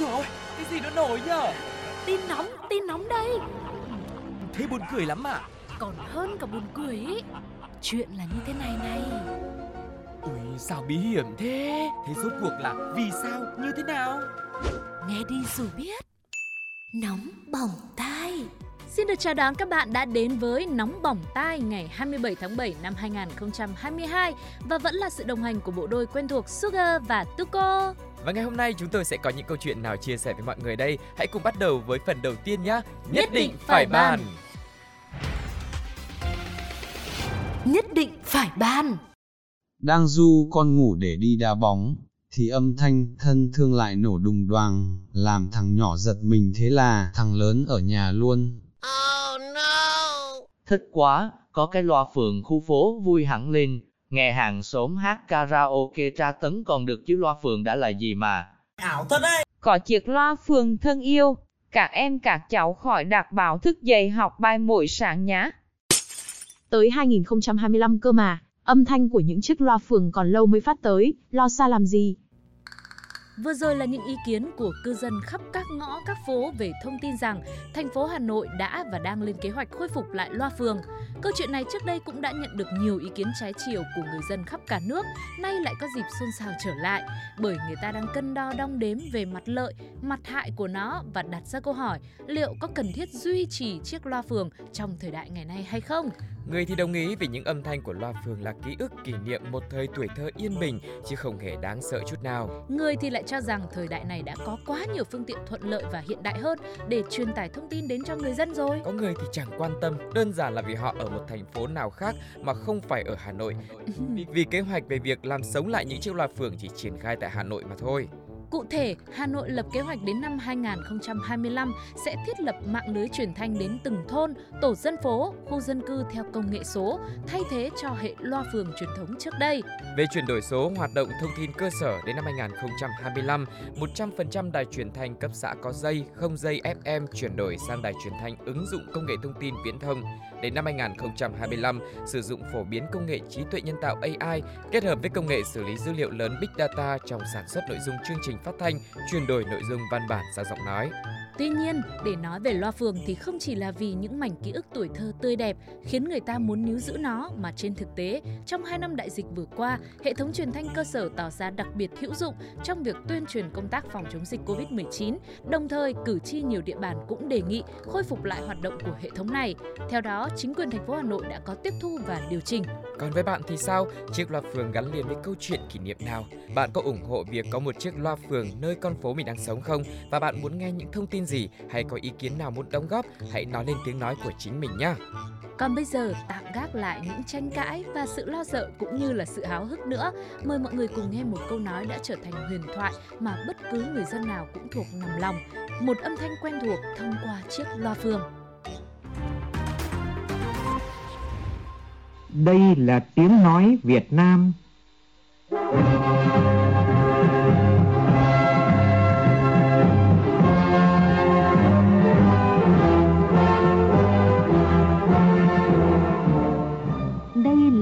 rồi. Cái gì nó nổi nhở? Tin nóng, tin nóng đây. Thế buồn cười lắm à? Còn hơn cả buồn cười ý. Chuyện là như thế này này. Ui sao bí hiểm thế? Thế rốt cuộc là vì sao? Như thế nào? Nghe đi rồi biết. Nóng bỏng tai. Xin được chào đón các bạn đã đến với Nóng Bỏng Tai ngày 27 tháng 7 năm 2022 và vẫn là sự đồng hành của bộ đôi quen thuộc Sugar và Tuko. Và ngày hôm nay chúng tôi sẽ có những câu chuyện nào chia sẻ với mọi người đây? Hãy cùng bắt đầu với phần đầu tiên nhé Nhất định phải bàn Nhất định phải ban. Đang du con ngủ để đi đá bóng, thì âm thanh thân thương lại nổ đùng đoàng, làm thằng nhỏ giật mình thế là thằng lớn ở nhà luôn. Thích quá, có cái loa phường khu phố vui hẳn lên, nghe hàng xóm hát karaoke tra tấn còn được chứ loa phường đã là gì mà. Có chiếc loa phường thân yêu, các em các cháu khỏi đạc báo thức dậy học bài mỗi sáng nhá. Tới 2025 cơ mà, âm thanh của những chiếc loa phường còn lâu mới phát tới, lo xa làm gì? Vừa rồi là những ý kiến của cư dân khắp các ngõ các phố về thông tin rằng thành phố Hà Nội đã và đang lên kế hoạch khôi phục lại loa phường. Câu chuyện này trước đây cũng đã nhận được nhiều ý kiến trái chiều của người dân khắp cả nước, nay lại có dịp xôn xao trở lại bởi người ta đang cân đo đong đếm về mặt lợi, mặt hại của nó và đặt ra câu hỏi liệu có cần thiết duy trì chiếc loa phường trong thời đại ngày nay hay không? Người thì đồng ý vì những âm thanh của loa phường là ký ức kỷ niệm một thời tuổi thơ yên bình Chứ không hề đáng sợ chút nào Người thì lại cho rằng thời đại này đã có quá nhiều phương tiện thuận lợi và hiện đại hơn để truyền tải thông tin đến cho người dân rồi. Có người thì chẳng quan tâm, đơn giản là vì họ ở một thành phố nào khác mà không phải ở Hà Nội. Vì, kế hoạch về việc làm sống lại những chiếc loa phường chỉ triển khai tại Hà Nội mà thôi. Cụ thể, Hà Nội lập kế hoạch đến năm 2025 sẽ thiết lập mạng lưới truyền thanh đến từng thôn, tổ dân phố, khu dân cư theo công nghệ số, thay thế cho hệ loa phường truyền thống trước đây. Về chuyển đổi số, hoạt động thông tin cơ sở đến năm 2025, 100% đài truyền thanh cấp xã có dây, không dây FM chuyển đổi sang đài truyền thanh ứng dụng công nghệ thông tin viễn thông. Đến năm 2025, sử dụng phổ biến công nghệ trí tuệ nhân tạo AI kết hợp với công nghệ xử lý dữ liệu lớn Big Data trong sản xuất nội dung chương trình phát thanh, chuyển đổi nội dung văn bản sang giọng nói. Tuy nhiên, để nói về loa phường thì không chỉ là vì những mảnh ký ức tuổi thơ tươi đẹp khiến người ta muốn níu giữ nó mà trên thực tế, trong 2 năm đại dịch vừa qua, hệ thống truyền thanh cơ sở tỏ ra đặc biệt hữu dụng trong việc tuyên truyền công tác phòng chống dịch Covid-19. Đồng thời, cử tri nhiều địa bàn cũng đề nghị khôi phục lại hoạt động của hệ thống này. Theo đó, chính quyền thành phố Hà Nội đã có tiếp thu và điều chỉnh. Còn với bạn thì sao? Chiếc loa phường gắn liền với câu chuyện kỷ niệm nào? Bạn có ủng hộ việc có một chiếc loa phường nơi con phố mình đang sống không? Và bạn muốn nghe những thông tin gì hay có ý kiến nào muốn đóng góp? Hãy nói lên tiếng nói của chính mình nhé. Còn bây giờ tạm gác lại những tranh cãi và sự lo sợ cũng như là sự háo hức nữa. Mời mọi người cùng nghe một câu nói đã trở thành huyền thoại mà bất cứ người dân nào cũng thuộc nằm lòng. Một âm thanh quen thuộc thông qua chiếc loa phường. Đây là tiếng nói Việt Nam. Đây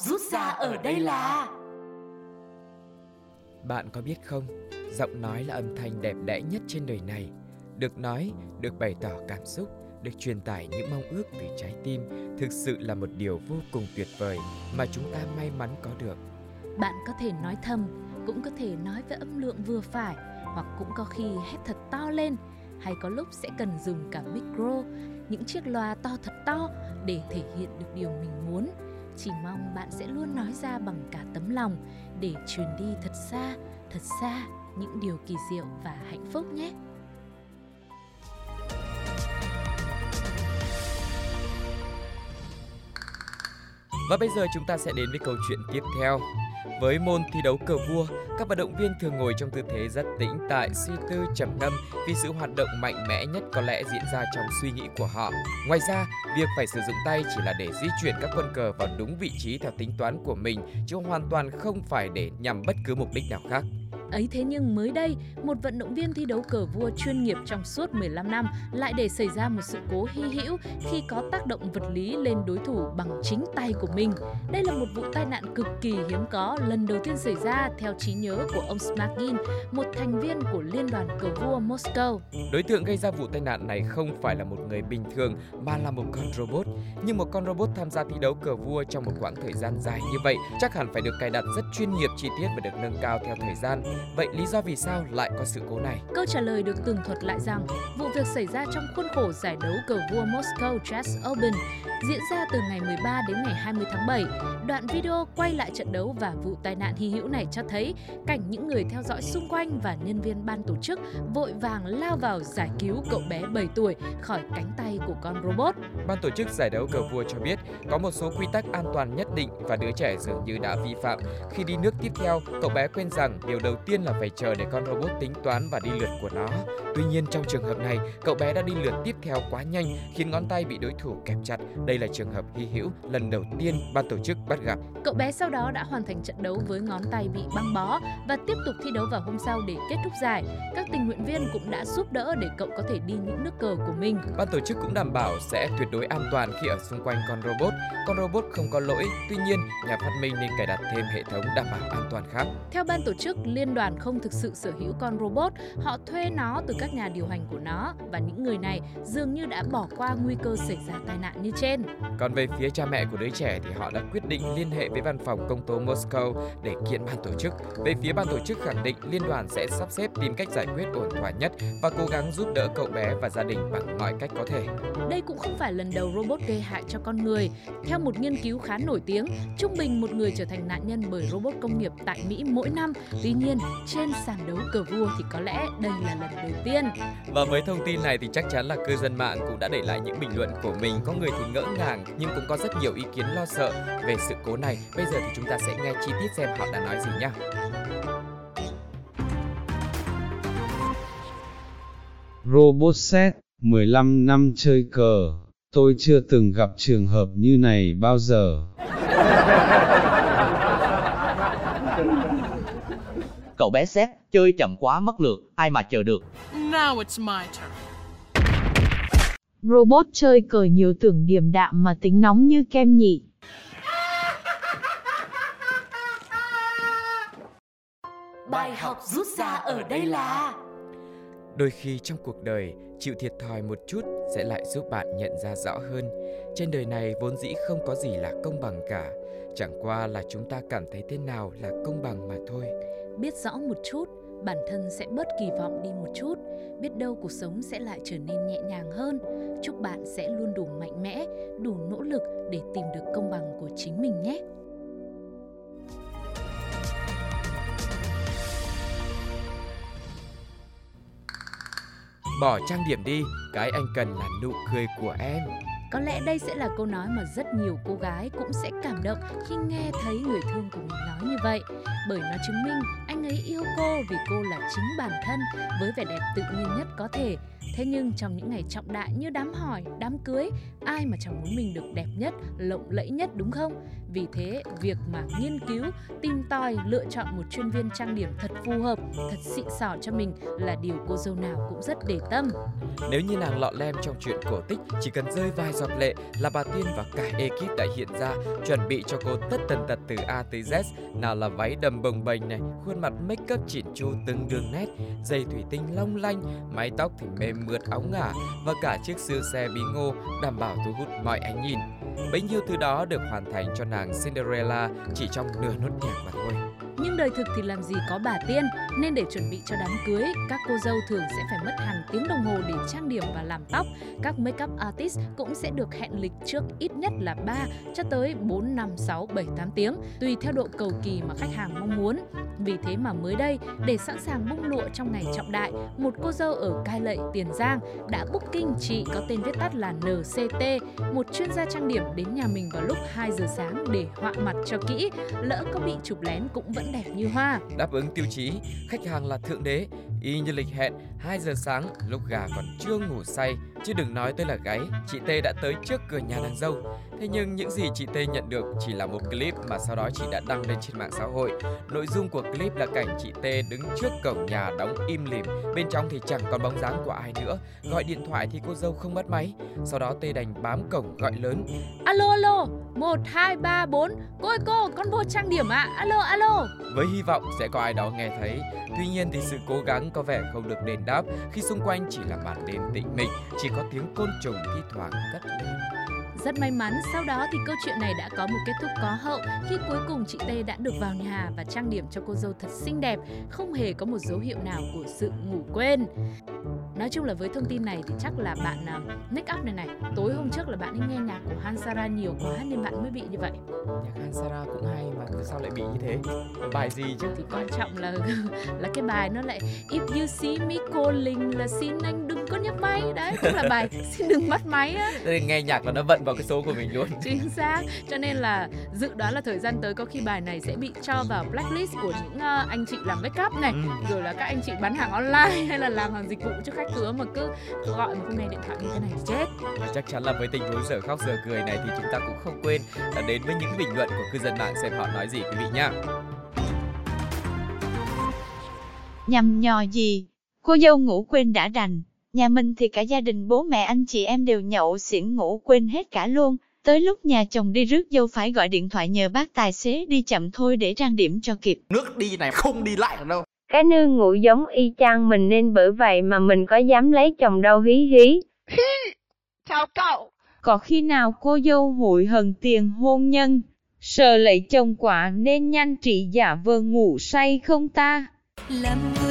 Rút ra ở đây là Bạn có biết không, giọng nói là âm thanh đẹp đẽ nhất trên đời này. Được nói, được bày tỏ cảm xúc, được truyền tải những mong ước từ trái tim thực sự là một điều vô cùng tuyệt vời mà chúng ta may mắn có được. Bạn có thể nói thầm, cũng có thể nói với âm lượng vừa phải, hoặc cũng có khi hét thật to lên, hay có lúc sẽ cần dùng cả micro, những chiếc loa to thật to để thể hiện được điều mình muốn. Chỉ mong bạn sẽ luôn nói ra bằng cả tấm lòng để truyền đi thật xa, thật xa những điều kỳ diệu và hạnh phúc nhé. Và bây giờ chúng ta sẽ đến với câu chuyện tiếp theo. Với môn thi đấu cờ vua, các vận động viên thường ngồi trong tư thế rất tĩnh tại, suy tư trầm ngâm vì sự hoạt động mạnh mẽ nhất có lẽ diễn ra trong suy nghĩ của họ. Ngoài ra, việc phải sử dụng tay chỉ là để di chuyển các quân cờ vào đúng vị trí theo tính toán của mình, chứ hoàn toàn không phải để nhằm bất cứ mục đích nào khác. Ấy thế nhưng mới đây, một vận động viên thi đấu cờ vua chuyên nghiệp trong suốt 15 năm lại để xảy ra một sự cố hy hữu khi có tác động vật lý lên đối thủ bằng chính tay của mình. Đây là một vụ tai nạn cực kỳ hiếm có lần đầu tiên xảy ra theo trí nhớ của ông Smagin, một thành viên của Liên đoàn cờ vua Moscow. Đối tượng gây ra vụ tai nạn này không phải là một người bình thường mà là một con robot. Nhưng một con robot tham gia thi đấu cờ vua trong một quãng thời gian dài như vậy chắc hẳn phải được cài đặt rất chuyên nghiệp chi tiết và được nâng cao theo thời gian. Vậy lý do vì sao lại có sự cố này? Câu trả lời được tường thuật lại rằng, vụ việc xảy ra trong khuôn khổ giải đấu cờ vua Moscow Chess Open diễn ra từ ngày 13 đến ngày 20 tháng 7. Đoạn video quay lại trận đấu và vụ tai nạn hy hữu này cho thấy cảnh những người theo dõi xung quanh và nhân viên ban tổ chức vội vàng lao vào giải cứu cậu bé 7 tuổi khỏi cánh tay của con robot. Ban tổ chức giải đấu cờ vua cho biết có một số quy tắc an toàn nhất định và đứa trẻ dường như đã vi phạm. Khi đi nước tiếp theo, cậu bé quên rằng điều đầu tiên là phải chờ để con robot tính toán và đi lượt của nó. Tuy nhiên trong trường hợp này, cậu bé đã đi lượt tiếp theo quá nhanh khiến ngón tay bị đối thủ kẹp chặt. Đây là trường hợp hy hữu lần đầu tiên ban tổ chức bắt gặp. Cậu bé sau đó đã hoàn thành trận đấu với ngón tay bị băng bó và tiếp tục thi đấu vào hôm sau để kết thúc giải. Các tình nguyện viên cũng đã giúp đỡ để cậu có thể đi những nước cờ của mình. Ban tổ chức cũng đảm bảo sẽ tuyệt đối an toàn khi ở xung quanh con robot. Con robot không có lỗi, tuy nhiên nhà phát minh nên cài đặt thêm hệ thống đảm bảo an toàn khác. Theo ban tổ chức, liên đoàn không thực sự sở hữu con robot, họ thuê nó từ các nhà điều hành của nó và những người này dường như đã bỏ qua nguy cơ xảy ra tai nạn như trên. Còn về phía cha mẹ của đứa trẻ thì họ đã quyết định liên hệ với văn phòng công tố Moscow để kiện ban tổ chức. Về phía ban tổ chức khẳng định liên đoàn sẽ sắp xếp tìm cách giải quyết ổn thỏa nhất và cố gắng giúp đỡ cậu bé và gia đình bằng mọi cách có thể. Đây cũng không phải lần đầu robot gây hại cho con người. Theo một nghiên cứu khá nổi tiếng, trung bình một người trở thành nạn nhân bởi robot công nghiệp tại Mỹ mỗi năm. Tuy nhiên, trên sàn đấu cờ vua thì có lẽ đây là lần đầu tiên. Và với thông tin này thì chắc chắn là cư dân mạng cũng đã để lại những bình luận của mình. Có người thì ngỡ ngàng nhưng cũng có rất nhiều ý kiến lo sợ về sự cố này. Bây giờ thì chúng ta sẽ nghe chi tiết xem họ đã nói gì nhé. Robot set, 15 năm chơi cờ, tôi chưa từng gặp trường hợp như này bao giờ. Cậu bé xét, chơi chậm quá mất lượt, ai mà chờ được. Now it's my turn. Robot chơi cờ nhiều tưởng điểm đạm mà tính nóng như kem nhỉ. Bài học rút ra ở đây là Đôi khi trong cuộc đời, chịu thiệt thòi một chút sẽ lại giúp bạn nhận ra rõ hơn. Trên đời này vốn dĩ không có gì là công bằng cả, chẳng qua là chúng ta cảm thấy thế nào là công bằng mà thôi. Biết rõ một chút, bản thân sẽ bớt kỳ vọng đi một chút, biết đâu cuộc sống sẽ lại trở nên nhẹ nhàng hơn. Chúc bạn sẽ luôn đủ mạnh mẽ, đủ nỗ lực để tìm được công bằng của chính mình nhé. Bỏ trang điểm đi, cái anh cần là nụ cười của em. Có lẽ đây sẽ là câu nói mà rất nhiều cô gái cũng sẽ cảm động khi nghe thấy người thương của mình nói như vậy. Bởi nó chứng minh ấy yêu cô vì cô là chính bản thân với vẻ đẹp tự nhiên nhất có thể. Thế nhưng trong những ngày trọng đại như đám hỏi, đám cưới, ai mà chẳng muốn mình được đẹp nhất, lộng lẫy nhất đúng không? Vì thế, việc mà nghiên cứu, tìm tòi, lựa chọn một chuyên viên trang điểm thật phù hợp, thật xịn sò cho mình là điều cô dâu nào cũng rất để tâm. Nếu như nàng lọ lem trong chuyện cổ tích chỉ cần rơi vài giọt lệ là bà Tiên và cả ekip đã hiện ra chuẩn bị cho cô tất tần tật từ A tới Z nào là váy đầm bồng bềnh này, khuôn mặt make up chỉn chu từng đường nét, dây thủy tinh long lanh, mái tóc thì mềm mượt áo ngả và cả chiếc siêu xe bí ngô đảm bảo thu hút mọi ánh nhìn. Bấy nhiêu thứ đó được hoàn thành cho nàng Cinderella chỉ trong nửa nốt nhạc mà thôi. Nhưng đời thực thì làm gì có bà tiên, nên để chuẩn bị cho đám cưới, các cô dâu thường sẽ phải mất hàng tiếng đồng hồ để trang điểm và làm tóc. Các make up artist cũng sẽ được hẹn lịch trước ít nhất là 3 cho tới 4, 5, 6, 7, 8 tiếng, tùy theo độ cầu kỳ mà khách hàng mong muốn. Vì thế mà mới đây, để sẵn sàng bung lụa trong ngày trọng đại, một cô dâu ở Cai Lậy, Tiền Giang đã booking chị có tên viết tắt là NCT, một chuyên gia trang điểm đến nhà mình vào lúc 2 giờ sáng để họa mặt cho kỹ, lỡ có bị chụp lén cũng vẫn đẹp như hoa. Đáp ứng tiêu chí, khách hàng là thượng đế, y như lịch hẹn 2 giờ sáng lúc gà còn chưa ngủ say, chứ đừng nói tới là gáy, chị T đã tới trước cửa nhà nàng dâu. Thế nhưng những gì chị T nhận được chỉ là một clip mà sau đó chị đã đăng lên trên mạng xã hội. Nội dung của clip là cảnh chị T đứng trước cổng nhà đóng im lìm, bên trong thì chẳng còn bóng dáng của ai nữa. Gọi điện thoại thì cô dâu không bắt máy. Sau đó T đành bám cổng gọi lớn. Alo alo, 1 2 3 4. Cô ơi cô, con vô trang điểm ạ. À? Alo alo. Với hy vọng sẽ có ai đó nghe thấy. Tuy nhiên thì sự cố gắng có vẻ không được đền đáp khi xung quanh chỉ là màn đêm tĩnh mịch, chỉ có tiếng côn trùng thi thoảng cất lên. Rất may mắn, sau đó thì câu chuyện này đã có một kết thúc có hậu khi cuối cùng chị T đã được vào nhà và trang điểm cho cô dâu thật xinh đẹp, không hề có một dấu hiệu nào của sự ngủ quên. Nói chung là với thông tin này thì chắc là bạn uh, make up này này Tối hôm trước là bạn ấy nghe nhạc của Hansara nhiều quá nên bạn mới bị như vậy. Nhạc Hansara cũng hay mà sao lại bị như thế? Bài gì chứ? Thì quan trọng là là cái bài nó lại If you see me calling là xin anh đừng có nhấc máy. Đấy cũng là bài xin đừng bắt máy á. Nghe nhạc là nó vận vào cái số của mình luôn. Chính xác. Cho nên là dự đoán là thời gian tới có khi bài này sẽ bị cho vào blacklist của những uh, anh chị làm make up này ừ. Rồi là các anh chị bán hàng online hay là làm hàng dịch vụ cho khách cửa mà cứ gọi mà không nghe điện thoại như thế này thì chết. Và chắc chắn là với tình huống giờ khóc giờ cười này thì chúng ta cũng không quên là đến với những bình luận của cư dân mạng xem họ nói gì quý vị nhá. Nhầm nhò gì? Cô dâu ngủ quên đã đành nhà mình thì cả gia đình bố mẹ anh chị em đều nhậu xỉn ngủ quên hết cả luôn Tới lúc nhà chồng đi rước dâu phải gọi điện thoại nhờ bác tài xế đi chậm thôi để trang điểm cho kịp. Nước đi này không đi lại được đâu. Cái nương ngủ giống y chang mình nên bởi vậy mà mình có dám lấy chồng đâu hí hí. Chào cậu. Có khi nào cô dâu hụi hận tiền hôn nhân, sợ lấy chồng quả nên nhanh trị giả vờ ngủ say không ta? Làm người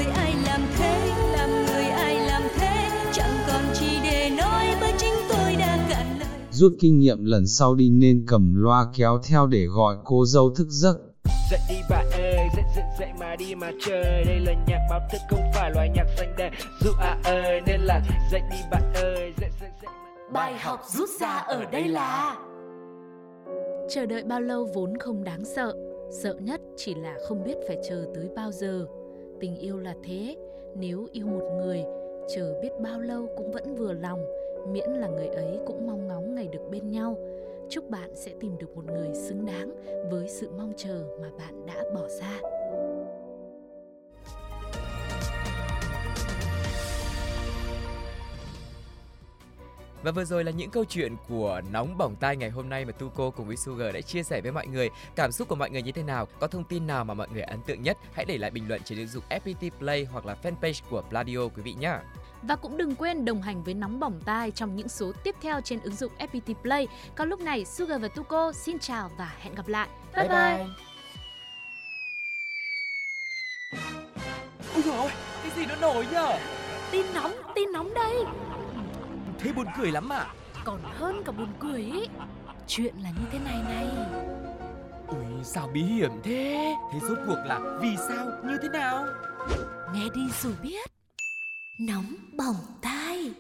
Rút kinh nghiệm lần sau đi nên cầm loa kéo theo để gọi cô dâu thức giấc. Dậy đi bà ơi, dậy dậy dậy mà đi mà chơi. Đây là nhạc báo thức không phải loại nhạc xanh đen. Dụ à ơi, nên là dậy đi bà ơi, dậy dậy dậy Bài học rút ra ở đây là Chờ đợi bao lâu vốn không đáng sợ. Sợ nhất chỉ là không biết phải chờ tới bao giờ. Tình yêu là thế Nếu yêu một người Chờ biết bao lâu cũng vẫn vừa lòng Miễn là người ấy cũng mong ngóng ngày được bên nhau chúc bạn sẽ tìm được một người xứng đáng với sự mong chờ mà bạn đã bỏ ra Và vừa rồi là những câu chuyện của nóng bỏng tai ngày hôm nay mà Tuco cùng với Sugar đã chia sẻ với mọi người. Cảm xúc của mọi người như thế nào? Có thông tin nào mà mọi người ấn tượng nhất? Hãy để lại bình luận trên ứng dụng FPT Play hoặc là fanpage của Pladio quý vị nhé. Và cũng đừng quên đồng hành với Nóng Bỏng Tai trong những số tiếp theo trên ứng dụng FPT Play. Còn lúc này, Sugar và Tuko xin chào và hẹn gặp lại. Bye bye! bye. Ôi dồi cái gì nó nổi nhở? Tin nóng, tin nóng đây! Thế buồn cười lắm à? Còn hơn cả buồn cười ý. Chuyện là như thế này này. Ui, sao bí hiểm thế? Thế rốt cuộc là vì sao, như thế nào? Nghe đi rồi biết nóng bỏng tai.